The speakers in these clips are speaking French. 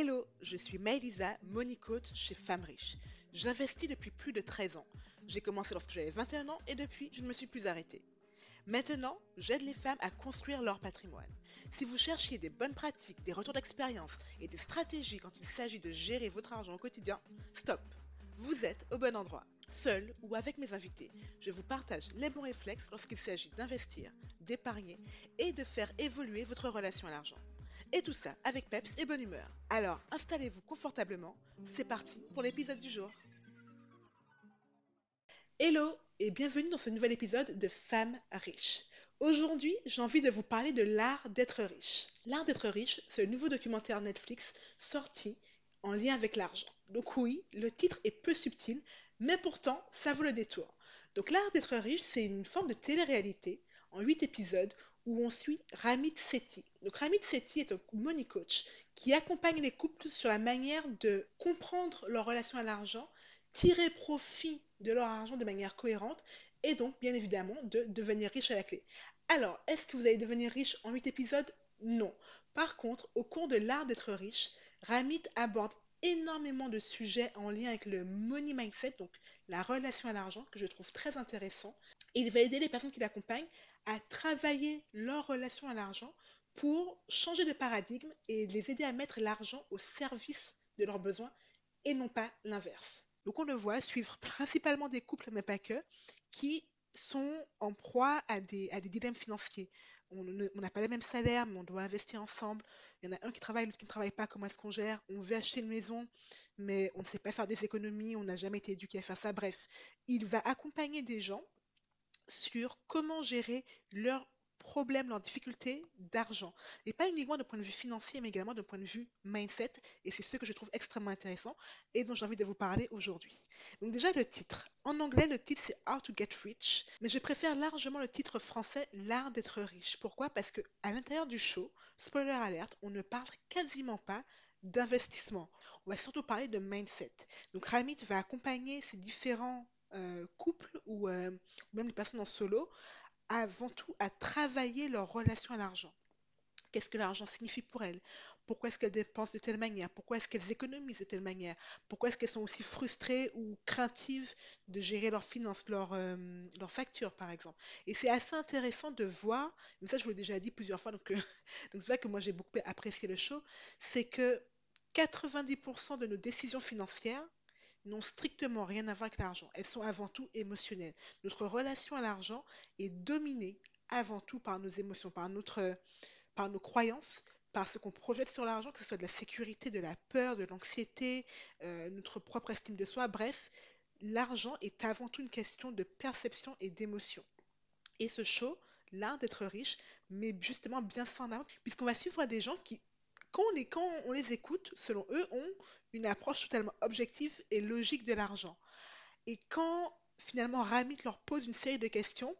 Hello, je suis Maëlisa, money coach chez Femmes Riches. J'investis depuis plus de 13 ans. J'ai commencé lorsque j'avais 21 ans et depuis, je ne me suis plus arrêtée. Maintenant, j'aide les femmes à construire leur patrimoine. Si vous cherchiez des bonnes pratiques, des retours d'expérience et des stratégies quand il s'agit de gérer votre argent au quotidien, stop. Vous êtes au bon endroit. Seul ou avec mes invités, je vous partage les bons réflexes lorsqu'il s'agit d'investir, d'épargner et de faire évoluer votre relation à l'argent. Et tout ça avec peps et bonne humeur. Alors installez-vous confortablement, c'est parti pour l'épisode du jour. Hello et bienvenue dans ce nouvel épisode de Femmes riches. Aujourd'hui, j'ai envie de vous parler de l'art d'être riche. L'art d'être riche, c'est le nouveau documentaire Netflix sorti en lien avec l'argent. Donc oui, le titre est peu subtil, mais pourtant, ça vaut le détour. Donc l'art d'être riche, c'est une forme de télé-réalité en 8 épisodes où on suit Ramit Sethi. Donc Ramit Sethi est un money coach qui accompagne les couples sur la manière de comprendre leur relation à l'argent, tirer profit de leur argent de manière cohérente et donc bien évidemment de devenir riche à la clé. Alors, est-ce que vous allez devenir riche en 8 épisodes? Non. Par contre, au cours de l'art d'être riche, Ramit aborde énormément de sujets en lien avec le money mindset, donc la relation à l'argent, que je trouve très intéressant. Il va aider les personnes qui l'accompagnent à travailler leur relation à l'argent pour changer de paradigme et les aider à mettre l'argent au service de leurs besoins et non pas l'inverse. Donc on le voit suivre principalement des couples, mais pas que, qui sont en proie à des, à des dilemmes financiers. On n'a pas les mêmes salaires, mais on doit investir ensemble. Il y en a un qui travaille, l'autre qui ne travaille pas. Comment est-ce qu'on gère? On veut acheter une maison, mais on ne sait pas faire des économies. On n'a jamais été éduqué à faire ça. Bref, il va accompagner des gens sur comment gérer leurs problèmes, leurs difficultés d'argent. Et pas uniquement d'un point de vue financier, mais également d'un point de vue mindset. Et c'est ce que je trouve extrêmement intéressant et dont j'ai envie de vous parler aujourd'hui. Donc déjà le titre. En anglais, le titre c'est How to Get Rich, mais je préfère largement le titre français L'art d'être riche. Pourquoi? Parce que à l'intérieur du show, spoiler alerte, on ne parle quasiment pas d'investissement. On va surtout parler de mindset. Donc Ramit va accompagner ces différents euh, couples ou euh, même les personnes en solo avant tout à travailler leur relation à l'argent. Qu'est-ce que l'argent signifie pour elles? Pourquoi est-ce qu'elles dépensent de telle manière? Pourquoi est-ce qu'elles économisent de telle manière? Pourquoi est-ce qu'elles sont aussi frustrées ou craintives de gérer leurs finances, leurs euh, factures par exemple? Et c'est assez intéressant de voir, mais ça je vous l'ai déjà dit plusieurs fois, donc c'est ça que moi j'ai beaucoup apprécié le show, c'est que 90% de nos décisions financières n'ont strictement rien à voir avec l'argent. Elles sont avant tout émotionnelles. Notre relation à l'argent est dominée avant tout par nos émotions, par, notre, par nos croyances, par ce qu'on projette sur l'argent, que ce soit de la sécurité, de la peur, de l'anxiété, euh, notre propre estime de soi. Bref, l'argent est avant tout une question de perception et d'émotion. Et ce show, l'art d'être riche, met justement bien ça en avant, puisqu'on va suivre des gens qui quand on, les, écoute, selon eux, ont une approche totalement objective et logique de l'argent. Et quand finalement Ramit leur pose une série de questions,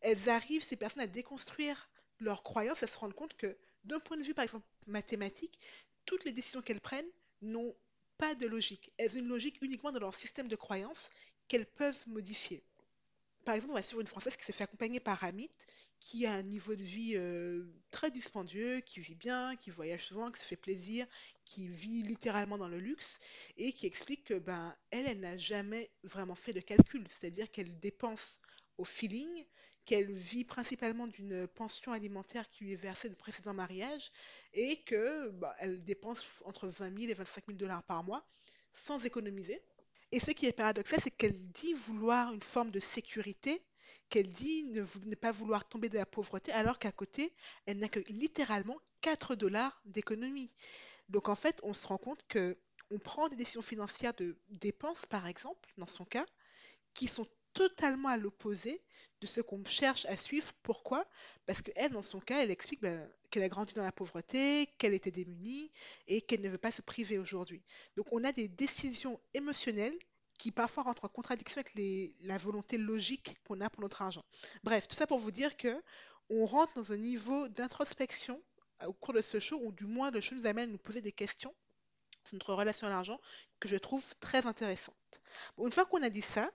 elles arrivent, ces personnes, à déconstruire leurs croyances, à se rendre compte que d'un point de vue, par exemple, mathématique, toutes les décisions qu'elles prennent n'ont pas de logique. Elles ont une logique uniquement dans leur système de croyances qu'elles peuvent modifier. Par exemple, on va suivre une Française qui se fait accompagner par Ramit, qui a un niveau de vie euh, très dispendieux, qui vit bien, qui voyage souvent, qui se fait plaisir, qui vit littéralement dans le luxe, et qui explique que ben elle, elle n'a jamais vraiment fait de calcul, c'est-à-dire qu'elle dépense au feeling, qu'elle vit principalement d'une pension alimentaire qui lui est versée de précédent mariage, et que ben, elle dépense entre 20 000 et 25 000 dollars par mois sans économiser. Et ce qui est paradoxal, c'est qu'elle dit vouloir une forme de sécurité, qu'elle dit ne, pas vouloir tomber de la pauvreté, alors qu'à côté, elle n'a que littéralement 4 dollars d'économie. Donc en fait, on se rend compte que on prend des décisions financières de dépenses, par exemple, dans son cas, qui sont totalement à l'opposé de ce qu'on cherche à suivre. Pourquoi? Parce qu'elle, dans son cas, elle explique ben, qu'elle a grandi dans la pauvreté, qu'elle était démunie et qu'elle ne veut pas se priver aujourd'hui. Donc on a des décisions émotionnelles qui parfois rentrent en contradiction avec la volonté logique qu'on a pour notre argent. Bref, tout ça pour vous dire que on rentre dans un niveau d'introspection euh, au cours de ce show, ou du moins le show nous amène à nous poser des questions sur notre relation à l'argent que je trouve très intéressante. une fois qu'on a dit ça,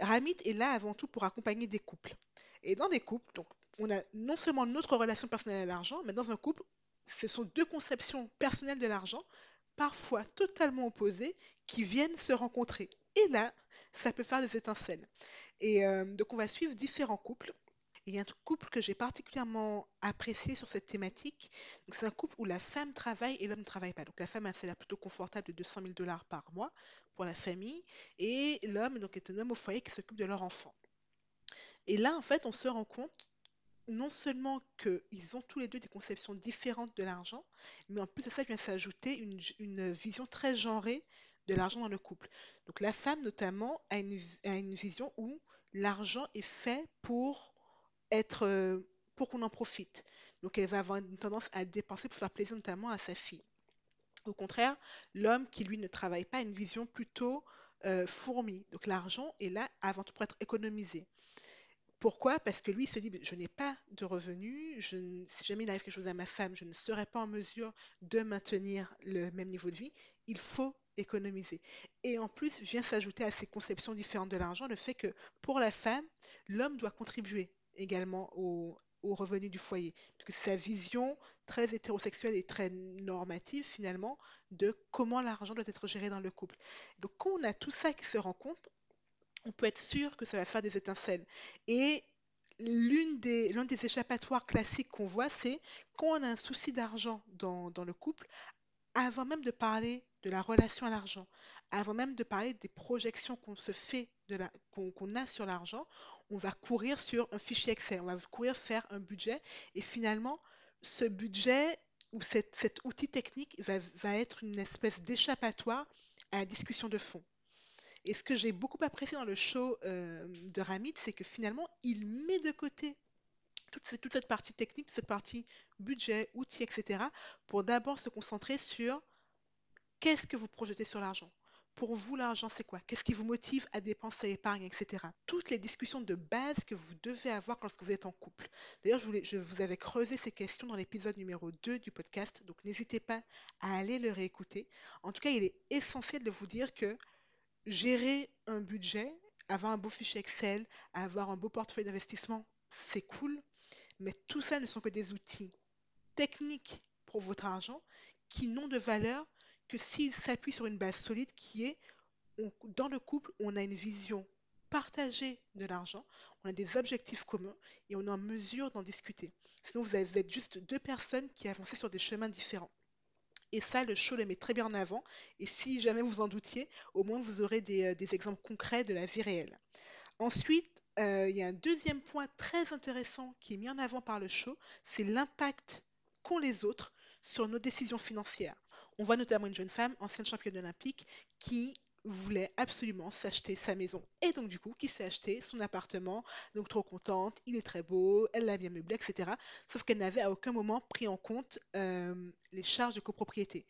Ramit est là avant tout pour accompagner des couples. Et dans des couples, donc, on a non seulement notre relation personnelle à l'argent, mais dans un couple, ce sont deux conceptions personnelles de l'argent parfois totalement opposés qui viennent se rencontrer. Et là, ça peut faire des étincelles. Et euh, donc on va suivre différents couples. il y a un couple que j'ai particulièrement apprécié sur cette thématique. c'est un couple où la femme travaille et l'homme ne travaille pas. Donc la femme a un salaire plutôt confortable de 200 000 dollars par mois la famille. Et l'homme donc, est un homme au foyer qui s'occupe de leur enfant. Et là, en fait, on se rend compte non seulement qu'ils ont tous les deux des conceptions différentes de l'argent, mais en plus de ça, vient s'ajouter une, vision très genrée de l'argent dans le couple. Donc la femme, notamment, a une, vision où l'argent est fait pour être, euh, pour qu'on en profite. Donc elle va avoir une tendance à dépenser pour faire plaisir notamment à sa fille. Au contraire, l'homme qui lui ne travaille pas a une vision plutôt euh, fourmi. Donc l'argent est là avant tout pour être économisé. Pourquoi? Parce que lui, il se dit, je n'ai pas de revenus, si jamais il arrive quelque chose à ma femme, je ne serai pas en mesure de maintenir le même niveau de vie, il faut économiser. Et en plus, vient s'ajouter à ces conceptions différentes de l'argent le fait que pour la femme, l'homme doit contribuer également au, au revenu du foyer. Parce que sa vision très hétérosexuelle et très normative finalement de comment l'argent doit être géré dans le couple. Donc quand on a tout ça qui se rencontre, on peut être sûr que ça va faire des étincelles. Et l'une des, des échappatoires classiques qu'on voit, c'est quand on a un souci d'argent dans, le couple, avant même de parler de la relation à l'argent, avant même de parler des projections qu'on se fait, de la, qu'on, a sur l'argent, on va courir sur un fichier Excel, on va courir faire un budget, et finalement, ce budget ou cet outil technique va, être une espèce d'échappatoire à la discussion de fond. Et ce que j'ai beaucoup apprécié dans le show euh, de Ramit, c'est que finalement, il met de côté toute cette, toute cette partie technique, toute cette partie budget, outils, etc., pour d'abord se concentrer sur qu'est-ce que vous projetez sur l'argent. Pour vous, l'argent, c'est quoi? Qu'est-ce qui vous motive à dépenser, épargne, etc. Toutes les discussions de base que vous devez avoir lorsque vous êtes en couple. D'ailleurs, je, je vous avais creusé ces questions dans l'épisode numéro 2 du podcast, donc n'hésitez pas à aller le réécouter. En tout cas, il est essentiel de vous dire que gérer un budget, avoir un beau fichier Excel, avoir un beau portefeuille d'investissement, c'est cool, mais tout ça ne sont que des outils techniques pour votre argent qui n'ont de valeur que s'ils s'appuient sur une base solide qui est dans le couple, on a une vision partagée de l'argent, on a des objectifs communs et on est en mesure d'en discuter. Sinon, vous êtes juste deux personnes qui avancent sur des chemins différents. Et ça, le show le met très bien en avant. Et si jamais vous en doutiez, au moins vous aurez des, euh, exemples concrets de la vie réelle. Ensuite, euh, il y a un deuxième point très intéressant qui est mis en avant par le show, c'est l'impact qu'ont les autres sur nos décisions financières. On voit notamment une jeune femme, ancienne championne olympique, qui voulait absolument s'acheter sa maison. Et donc, du coup, qui s'est acheté son appartement, donc trop contente, il est très beau, elle l'a bien meublé, etc. Sauf qu'elle n'avait à aucun moment pris en compte euh, les charges de copropriété.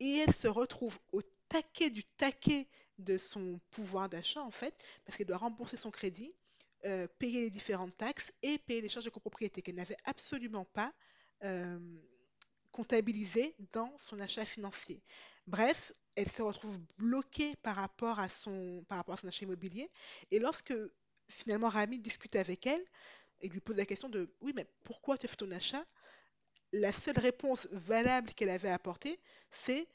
Et elle se retrouve au taquet du taquet de son pouvoir d'achat, en fait, parce qu'elle doit rembourser son crédit, euh, payer les différentes taxes et payer les charges de copropriété qu'elle n'avait absolument pas euh, comptabilisées dans son achat financier. Bref, elle se retrouve bloquée par rapport à son, par rapport à son achat immobilier. Et lorsque finalement Rami discute avec elle, et lui pose la question de oui, mais pourquoi tu as fait ton achat? La seule réponse valable qu'elle avait apportée, c'est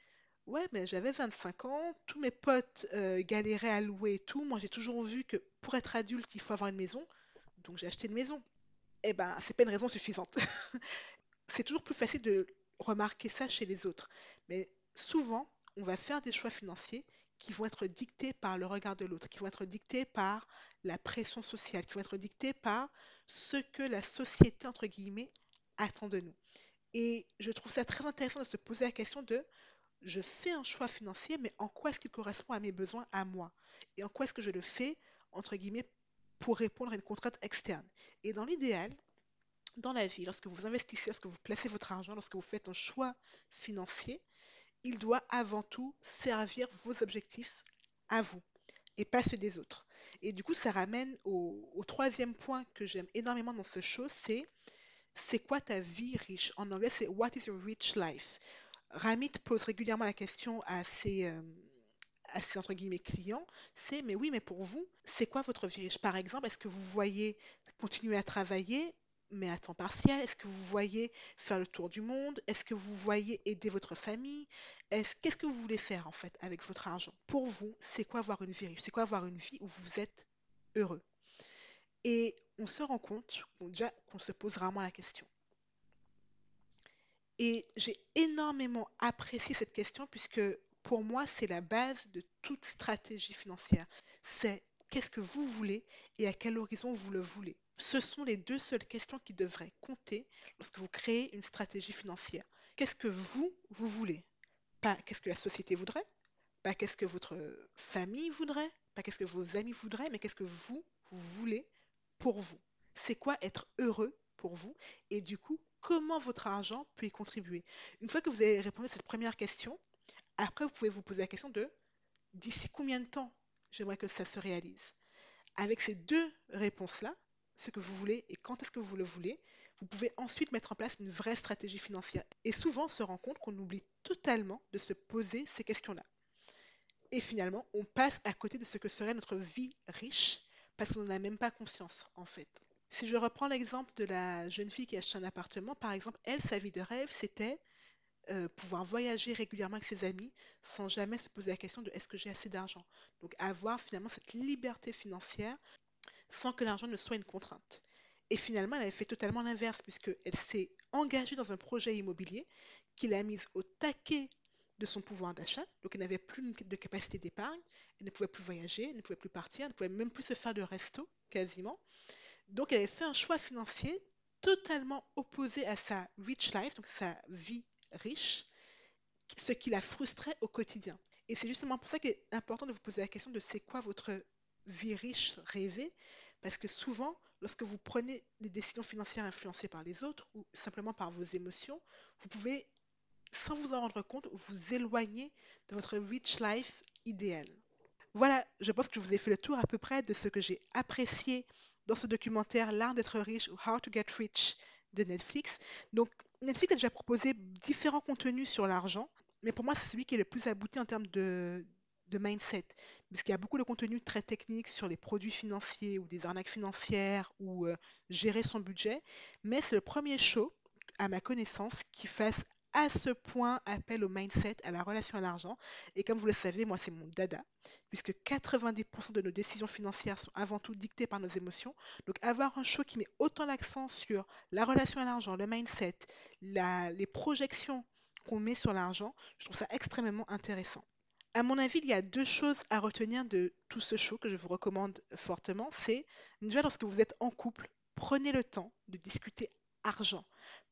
ouais, mais j'avais 25 ans, tous mes potes euh, galéraient à louer et tout. Moi, j'ai toujours vu que pour être adulte, il faut avoir une maison, donc j'ai acheté une maison. Eh ben, c'est pas une raison suffisante. c'est toujours plus facile de remarquer ça chez les autres. Mais souvent, on va faire des choix financiers qui vont être dictés par le regard de l'autre, qui vont être dictés par la pression sociale, qui vont être dictés par ce que la société, entre guillemets, attend de nous. Et je trouve ça très intéressant de se poser la question de je fais un choix financier, mais en quoi est-ce qu'il correspond à mes besoins à moi? Et en quoi est-ce que je le fais, entre guillemets, pour répondre à une contrainte externe? Et dans l'idéal, dans la vie, lorsque vous investissez, lorsque vous placez votre argent, lorsque vous faites un choix financier, il doit avant tout servir vos objectifs à vous et pas ceux des autres. Et du coup, ça ramène au, troisième point que j'aime énormément dans ce show, c'est c'est quoi ta vie riche? En anglais, c'est What is your rich life? Ramit pose régulièrement la question à ses, euh, à ses entre guillemets clients, c'est mais oui, mais pour vous, c'est quoi votre vie riche? Par exemple, est-ce que vous voyez continuer à travailler mais à temps partiel? Est-ce que vous voyez faire le tour du monde? Est-ce que vous voyez aider votre famille? Est-ce qu'est-ce que vous voulez faire en fait avec votre argent? Pour vous, c'est quoi avoir une vie C'est quoi avoir une vie où vous êtes heureux? Et on se rend compte déjà qu'on se pose rarement la question. Et j'ai énormément apprécié cette question puisque pour moi, c'est la base de toute stratégie financière. C'est qu'est-ce que vous voulez et à quel horizon vous le voulez? Ce sont les deux seules questions qui devraient compter lorsque vous créez une stratégie financière. Qu'est-ce que vous, vous voulez? Pas qu'est-ce que la société voudrait, pas qu'est-ce que votre famille voudrait, pas qu'est-ce que vos amis voudraient, mais qu'est-ce que vous, vous voulez pour vous. C'est quoi être heureux pour vous? Et du coup, comment votre argent peut y contribuer? Une fois que vous avez répondu à cette première question, après, vous pouvez vous poser la question de d'ici combien de temps j'aimerais que ça se réalise? Avec ces deux réponses-là, ce que vous voulez et quand est-ce que vous le voulez, vous pouvez ensuite mettre en place une vraie stratégie financière. Et souvent, on se rend compte qu'on oublie totalement de se poser ces questions-là. Et finalement, on passe à côté de ce que serait notre vie riche parce qu'on n'en a même pas conscience, en fait. Si je reprends l'exemple de la jeune fille qui a acheté un appartement, par exemple, elle, sa vie de rêve, c'était euh, pouvoir voyager régulièrement avec ses amis sans jamais se poser la question de est-ce que j'ai assez d'argent. Donc avoir finalement cette liberté financière sans que l'argent ne soit une contrainte. Et finalement, elle avait fait totalement l'inverse puisqu'elle s'est engagée dans un projet immobilier qui l'a mise au taquet de son pouvoir d'achat. Donc elle n'avait plus de capacité d'épargne, elle ne pouvait plus voyager, elle ne pouvait plus partir, elle ne pouvait même plus se faire de resto quasiment. Donc elle avait fait un choix financier totalement opposé à sa rich life, donc sa vie riche, ce qui la frustrait au quotidien. Et c'est justement pour ça qu'il est important de vous poser la question de c'est quoi votre vie riche rêvée, parce que souvent, lorsque vous prenez des décisions financières influencées par les autres ou simplement par vos émotions, vous pouvez, sans vous en rendre compte, vous éloigner de votre rich life idéal. Voilà, je pense que je vous ai fait le tour à peu près de ce que j'ai apprécié dans ce documentaire L'art d'être riche ou How to Get Rich de Netflix. Donc, Netflix a déjà proposé différents contenus sur l'argent, mais pour moi, c'est celui qui est le plus abouti en termes de, de mindset, puisqu'il y a beaucoup de contenus très techniques sur les produits financiers ou des arnaques financières ou euh, gérer son budget, mais c'est le premier show, à ma connaissance, qui fasse à ce point appel au mindset, à la relation à l'argent. Et comme vous le savez, moi, c'est mon dada, puisque 90% de nos décisions financières sont avant tout dictées par nos émotions. Donc, avoir un show qui met autant l'accent sur la relation à l'argent, le mindset, les projections qu'on met sur l'argent, je trouve ça extrêmement intéressant. À mon avis, il y a deux choses à retenir de tout ce show que je vous recommande fortement. C'est déjà lorsque vous êtes en couple, prenez le temps de discuter argent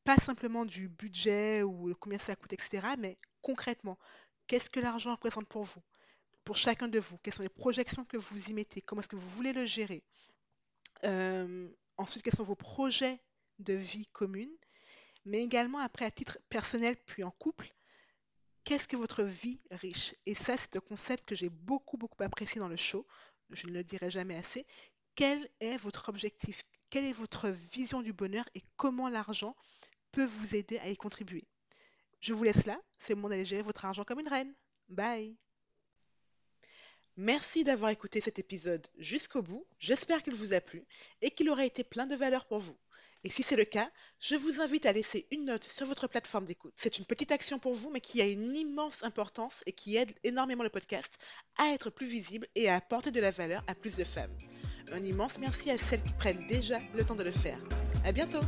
pas simplement du budget ou combien ça coûte, etc., mais concrètement, qu'est-ce que l'argent représente pour vous, pour chacun de vous, quelles sont les projections que vous y mettez, comment est-ce que vous voulez le gérer? Euh, ensuite, quels sont vos projets de vie commune, mais également après à titre personnel puis en couple, qu'est-ce que votre vie riche? Et ça, c'est un concept que j'ai beaucoup, beaucoup apprécié dans le show, je ne le dirai jamais assez. Quel est votre objectif? Quelle est votre vision du bonheur et comment l'argent peut vous aider à y contribuer? Je vous laisse là, c'est le moment d'aller gérer votre argent comme une reine. Bye Merci d'avoir écouté cet épisode jusqu'au bout, j'espère qu'il vous a plu et qu'il aura été plein de valeur pour vous. Et si c'est le cas, je vous invite à laisser une note sur votre plateforme d'écoute. C'est une petite action pour vous, mais qui a une immense importance et qui aide énormément le podcast à être plus visible et à apporter de la valeur à plus de femmes. Un immense merci à celles qui prennent déjà le temps de le faire. À bientôt!